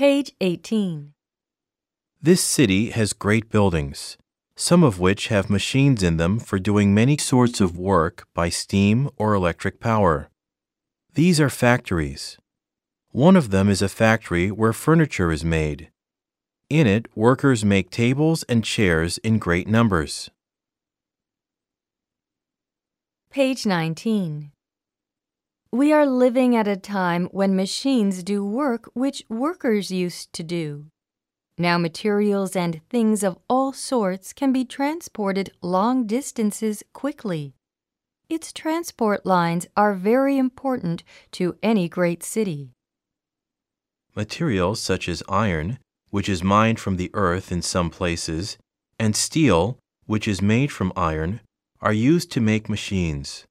Page 18. This city has great buildings, some of which have machines in them for doing many sorts of work by steam or electric power. These are factories. One of them is a factory where furniture is made. In it, workers make tables and chairs in great numbers. Page 19. We are living at a time when machines do work which workers used to do. Now, materials and things of all sorts can be transported long distances quickly. Its transport lines are very important to any great city. Materials such as iron, which is mined from the earth in some places, and steel, which is made from iron, are used to make machines.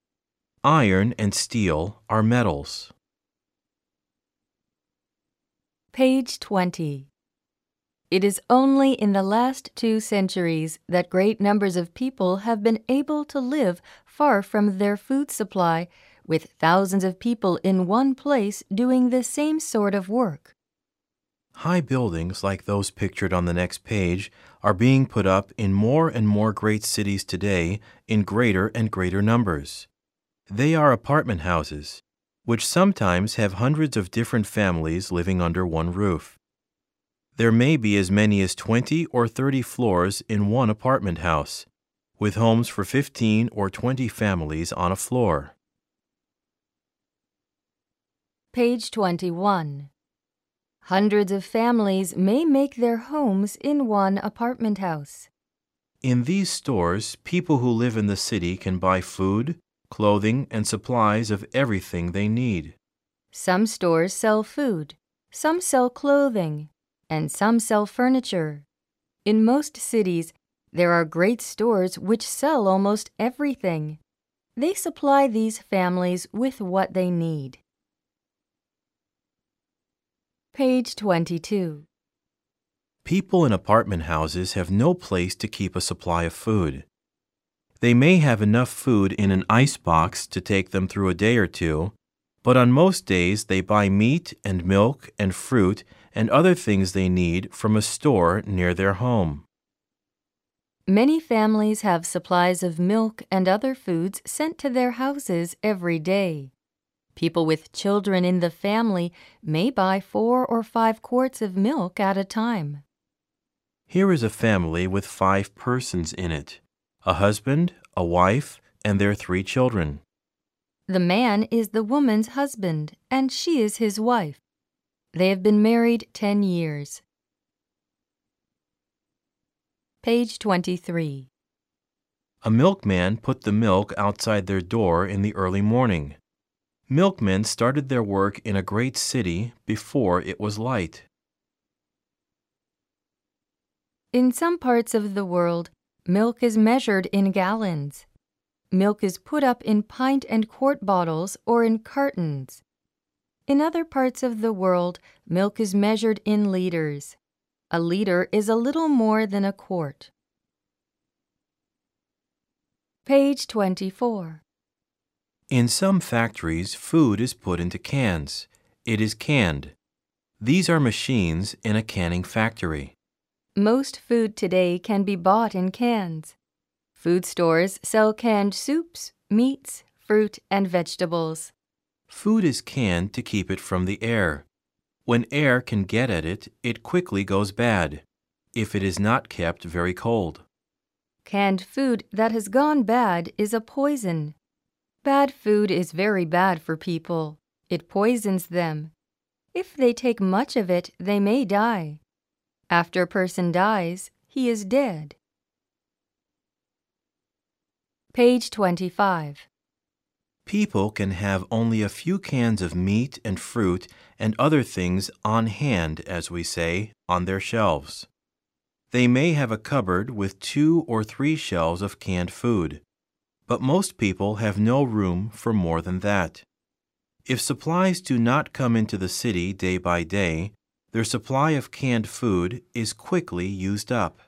Iron and steel are metals. Page 20. It is only in the last two centuries that great numbers of people have been able to live far from their food supply, with thousands of people in one place doing the same sort of work. High buildings like those pictured on the next page are being put up in more and more great cities today in greater and greater numbers. They are apartment houses, which sometimes have hundreds of different families living under one roof. There may be as many as 20 or 30 floors in one apartment house, with homes for 15 or 20 families on a floor. Page 21. Hundreds of families may make their homes in one apartment house. In these stores, people who live in the city can buy food, clothing, and supplies of everything they need. Some stores sell food, some sell clothing, and some sell furniture. In most cities, there are great stores which sell almost everything. They supply these families with what they need. Page 22. People in apartment houses have no place to keep a supply of food. They may have enough food in an ice box to take them through a day or two, but on most days they buy meat and milk and fruit and other things they need from a store near their home. Many families have supplies of milk and other foods sent to their houses every day. People with children in the family may buy four or five quarts of milk at a time. Here is a family with five persons in it a husband, a wife, and their three children. The man is the woman's husband, and she is his wife. They have been married 10 years. Page 23. A milkman put the milk outside their door in the early morning. Milkmen started their work in a great city before it was light. In some parts of the world, milk is measured in gallons. Milk is put up in pint and quart bottles or in cartons. In other parts of the world, milk is measured in liters. A liter is a little more than a quart. Page 24. In some factories, food is put into cans. It is canned. These are machines in a canning factory. Most food today can be bought in cans. Food stores sell canned soups, meats, fruit, and vegetables. Food is canned to keep it from the air. When air can get at it, it quickly goes bad, if it is not kept very cold. Canned food that has gone bad is a poison. Bad food is very bad for people. It poisons them. If they take much of it, they may die. After a person dies, he is dead. Page 25. People can have only a few cans of meat and fruit and other things on hand, as we say, on their shelves. They may have a cupboard with two or three shelves of canned food, but most people have no room for more than that. If supplies do not come into the city day by day, their supply of canned food is quickly used up.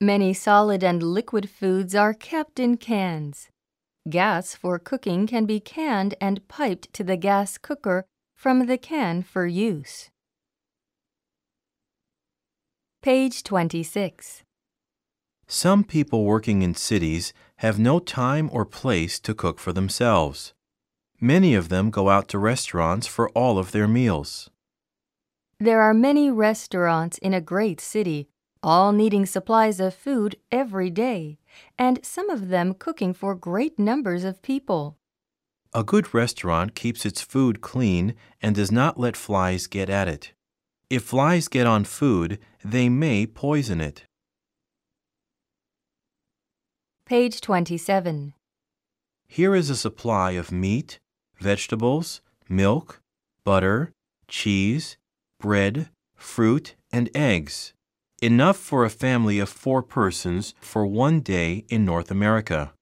Many solid and liquid foods are kept in cans. Gas for cooking can be canned and piped to the gas cooker from the can for use. Page 26. Some people working in cities have no time or place to cook for themselves. Many of them go out to restaurants for all of their meals. There are many restaurants in a great city, all needing supplies of food every day, and some of them cooking for great numbers of people. A good restaurant keeps its food clean and does not let flies get at it. If flies get on food, they may poison it. Page 27. Here is a supply of meat, vegetables, milk, butter, cheese, bread, fruit, and eggs, enough for a family of four persons for one day in North America.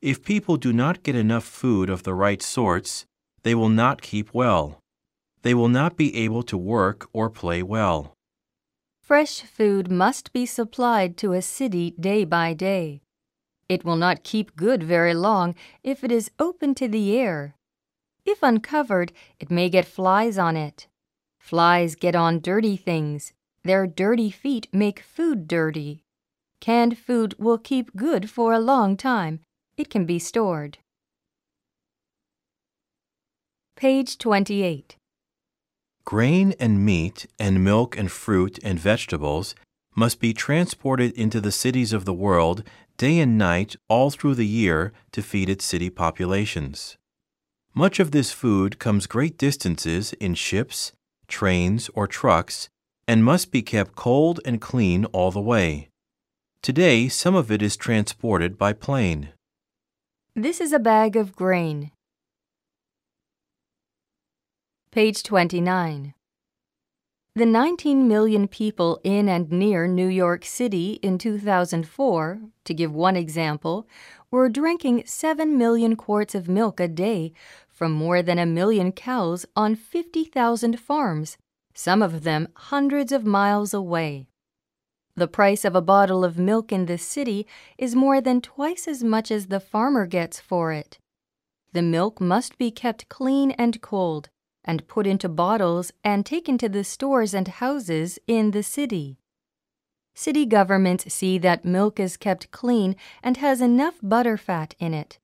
If people do not get enough food of the right sorts, they will not keep well. They will not be able to work or play well. Fresh food must be supplied to a city day by day. It will not keep good very long if it is open to the air. If uncovered, it may get flies on it. Flies get on dirty things. Their dirty feet make food dirty. Canned food will keep good for a long time. It can be stored. Page 28. Grain and meat and milk and fruit and vegetables must be transported into the cities of the world day and night all through the year to feed its city populations. Much of this food comes great distances in ships, trains, or trucks and must be kept cold and clean all the way. Today, some of it is transported by plane. This is a bag of grain. Page 29. The 19 million people in and near New York City in 2004, to give one example, were drinking 7 million quarts of milk a day from more than a million cows on 50,000 farms, some of them hundreds of miles away. The price of a bottle of milk in the city is more than twice as much as the farmer gets for it. The milk must be kept clean and cold and put into bottles and taken to the stores and houses in the city. City governments see that milk is kept clean and has enough butterfat in it.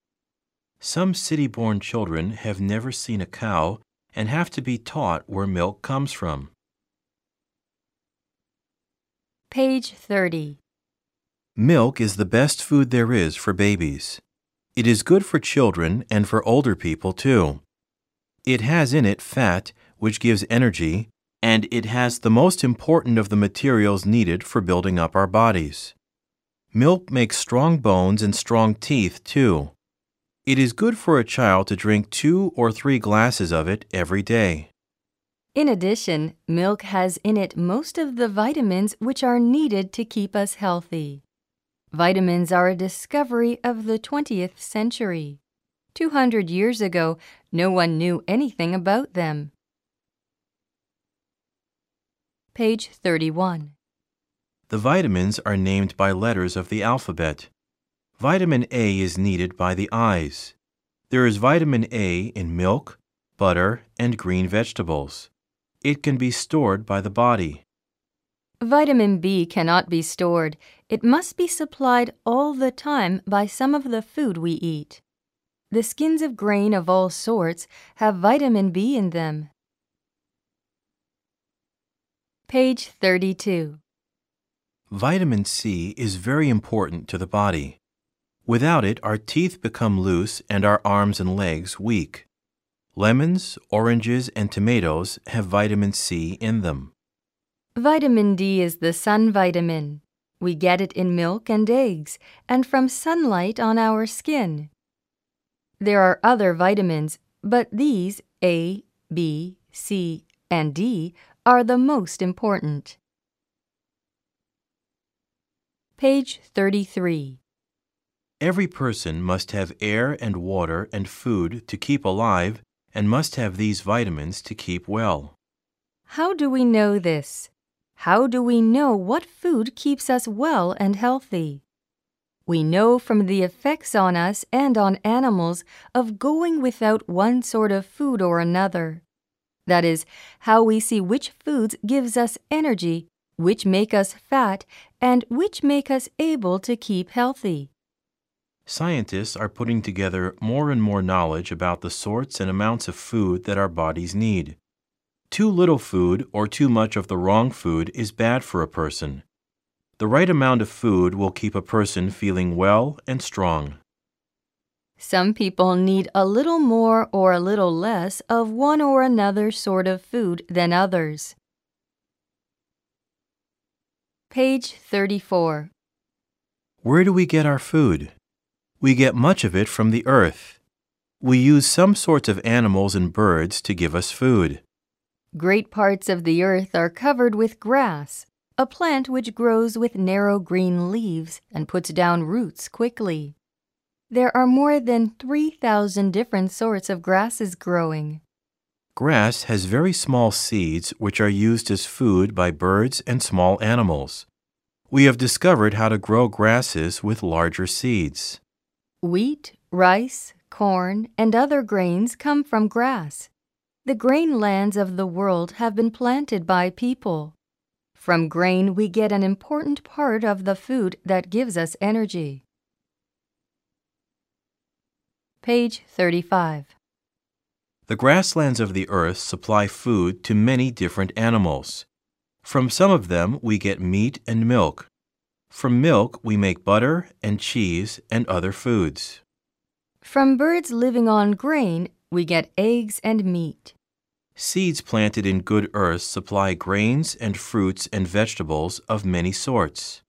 Some city born children have never seen a cow and have to be taught where milk comes from. Page 30. Milk is the best food there is for babies. It is good for children and for older people too. It has in it fat, which gives energy, and it has the most important of the materials needed for building up our bodies. Milk makes strong bones and strong teeth too. It is good for a child to drink two or three glasses of it every day. In addition, milk has in it most of the vitamins which are needed to keep us healthy. Vitamins are a discovery of the 20th century. 200 years ago, no one knew anything about them. Page 31. The vitamins are named by letters of the alphabet. Vitamin A is needed by the eyes. There is vitamin A in milk, butter, and green vegetables. It can be stored by the body. Vitamin B cannot be stored. It must be supplied all the time by some of the food we eat. The skins of grain of all sorts have vitamin B in them. Page 32. Vitamin C is very important to the body. Without it, our teeth become loose and our arms and legs weak. Lemons, oranges, and tomatoes have vitamin C in them. Vitamin D is the sun vitamin. We get it in milk and eggs and from sunlight on our skin. There are other vitamins, but these, A, B, C, and D, are the most important. Page 33. Every person must have air and water and food to keep alive and must have these vitamins to keep well. How do we know this? How do we know what food keeps us well and healthy? We know from the effects on us and on animals of going without one sort of food or another. That is, how we see which foods gives us energy, which make us fat and which make us able to keep healthy. Scientists are putting together more and more knowledge about the sorts and amounts of food that our bodies need. Too little food or too much of the wrong food is bad for a person. The right amount of food will keep a person feeling well and strong. Some people need a little more or a little less of one or another sort of food than others. Page 34. Where do we get our food? We get much of it from the earth. We use some sorts of animals and birds to give us food. Great parts of the earth are covered with grass, a plant which grows with narrow green leaves and puts down roots quickly. There are more than 3,000 different sorts of grasses growing. Grass has very small seeds which are used as food by birds and small animals. We have discovered how to grow grasses with larger seeds. Wheat, rice, corn, and other grains come from grass. The grain lands of the world have been planted by people. From grain, we get an important part of the food that gives us energy. Page 35. The grasslands of the earth supply food to many different animals. From some of them, we get meat and milk. From milk, we make butter and cheese and other foods. From birds living on grain, we get eggs and meat. Seeds planted in good earth supply grains and fruits and vegetables of many sorts.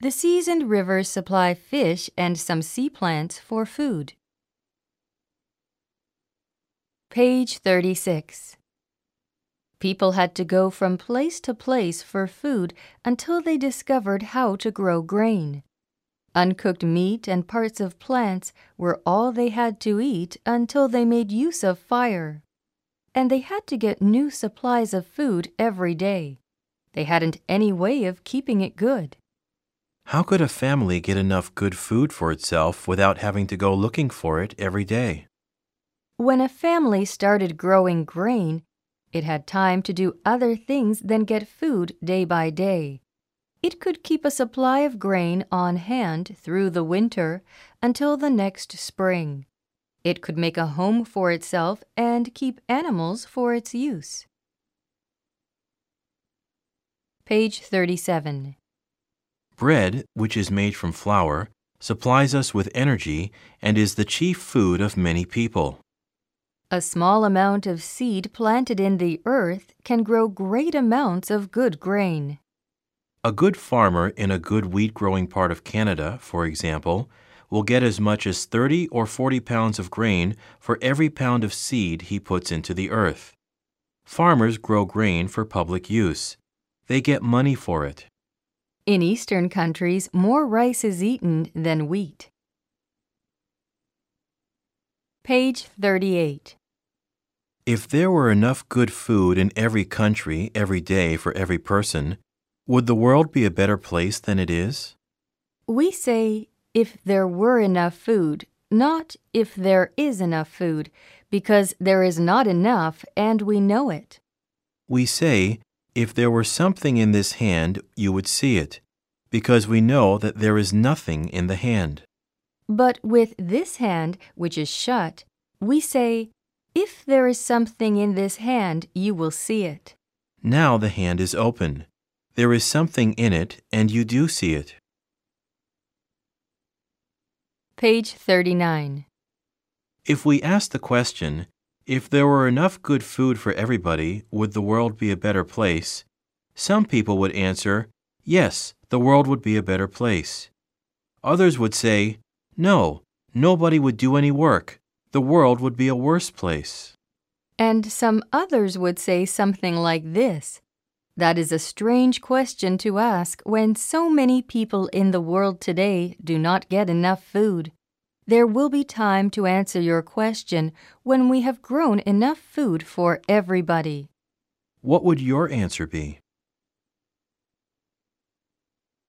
The seas and rivers supply fish and some sea plants for food. Page 36. People had to go from place to place for food until they discovered how to grow grain. Uncooked meat and parts of plants were all they had to eat until they made use of fire. And they had to get new supplies of food every day. They hadn't any way of keeping it good. How could a family get enough good food for itself without having to go looking for it every day? When a family started growing grain, it had time to do other things than get food day by day. It could keep a supply of grain on hand through the winter until the next spring. It could make a home for itself and keep animals for its use. Page 37. Bread, which is made from flour, supplies us with energy and is the chief food of many people. A small amount of seed planted in the earth can grow great amounts of good grain. A good farmer in a good wheat growing part of Canada, for example, will get as much as 30 or 40 pounds of grain for every pound of seed he puts into the earth. Farmers grow grain for public use. They get money for it. In eastern countries, more rice is eaten than wheat. Page 38. If there were enough good food in every country every day for every person, would the world be a better place than it is? We say if there were enough food, not if there is enough food, because there is not enough and we know it. We say, if there were something in this hand, you would see it, because we know that there is nothing in the hand. But with this hand, which is shut, we say, if there is something in this hand, you will see it. Now the hand is open. There is something in it, and you do see it. Page 39. If we ask the question, if there were enough good food for everybody, would the world be a better place? Some people would answer, yes, the world would be a better place. Others would say, no, nobody would do any work the world would be a worse place. And some others would say something like this That is a strange question to ask when so many people in the world today do not get enough food. There will be time to answer your question when we have grown enough food for everybody. What would your answer be?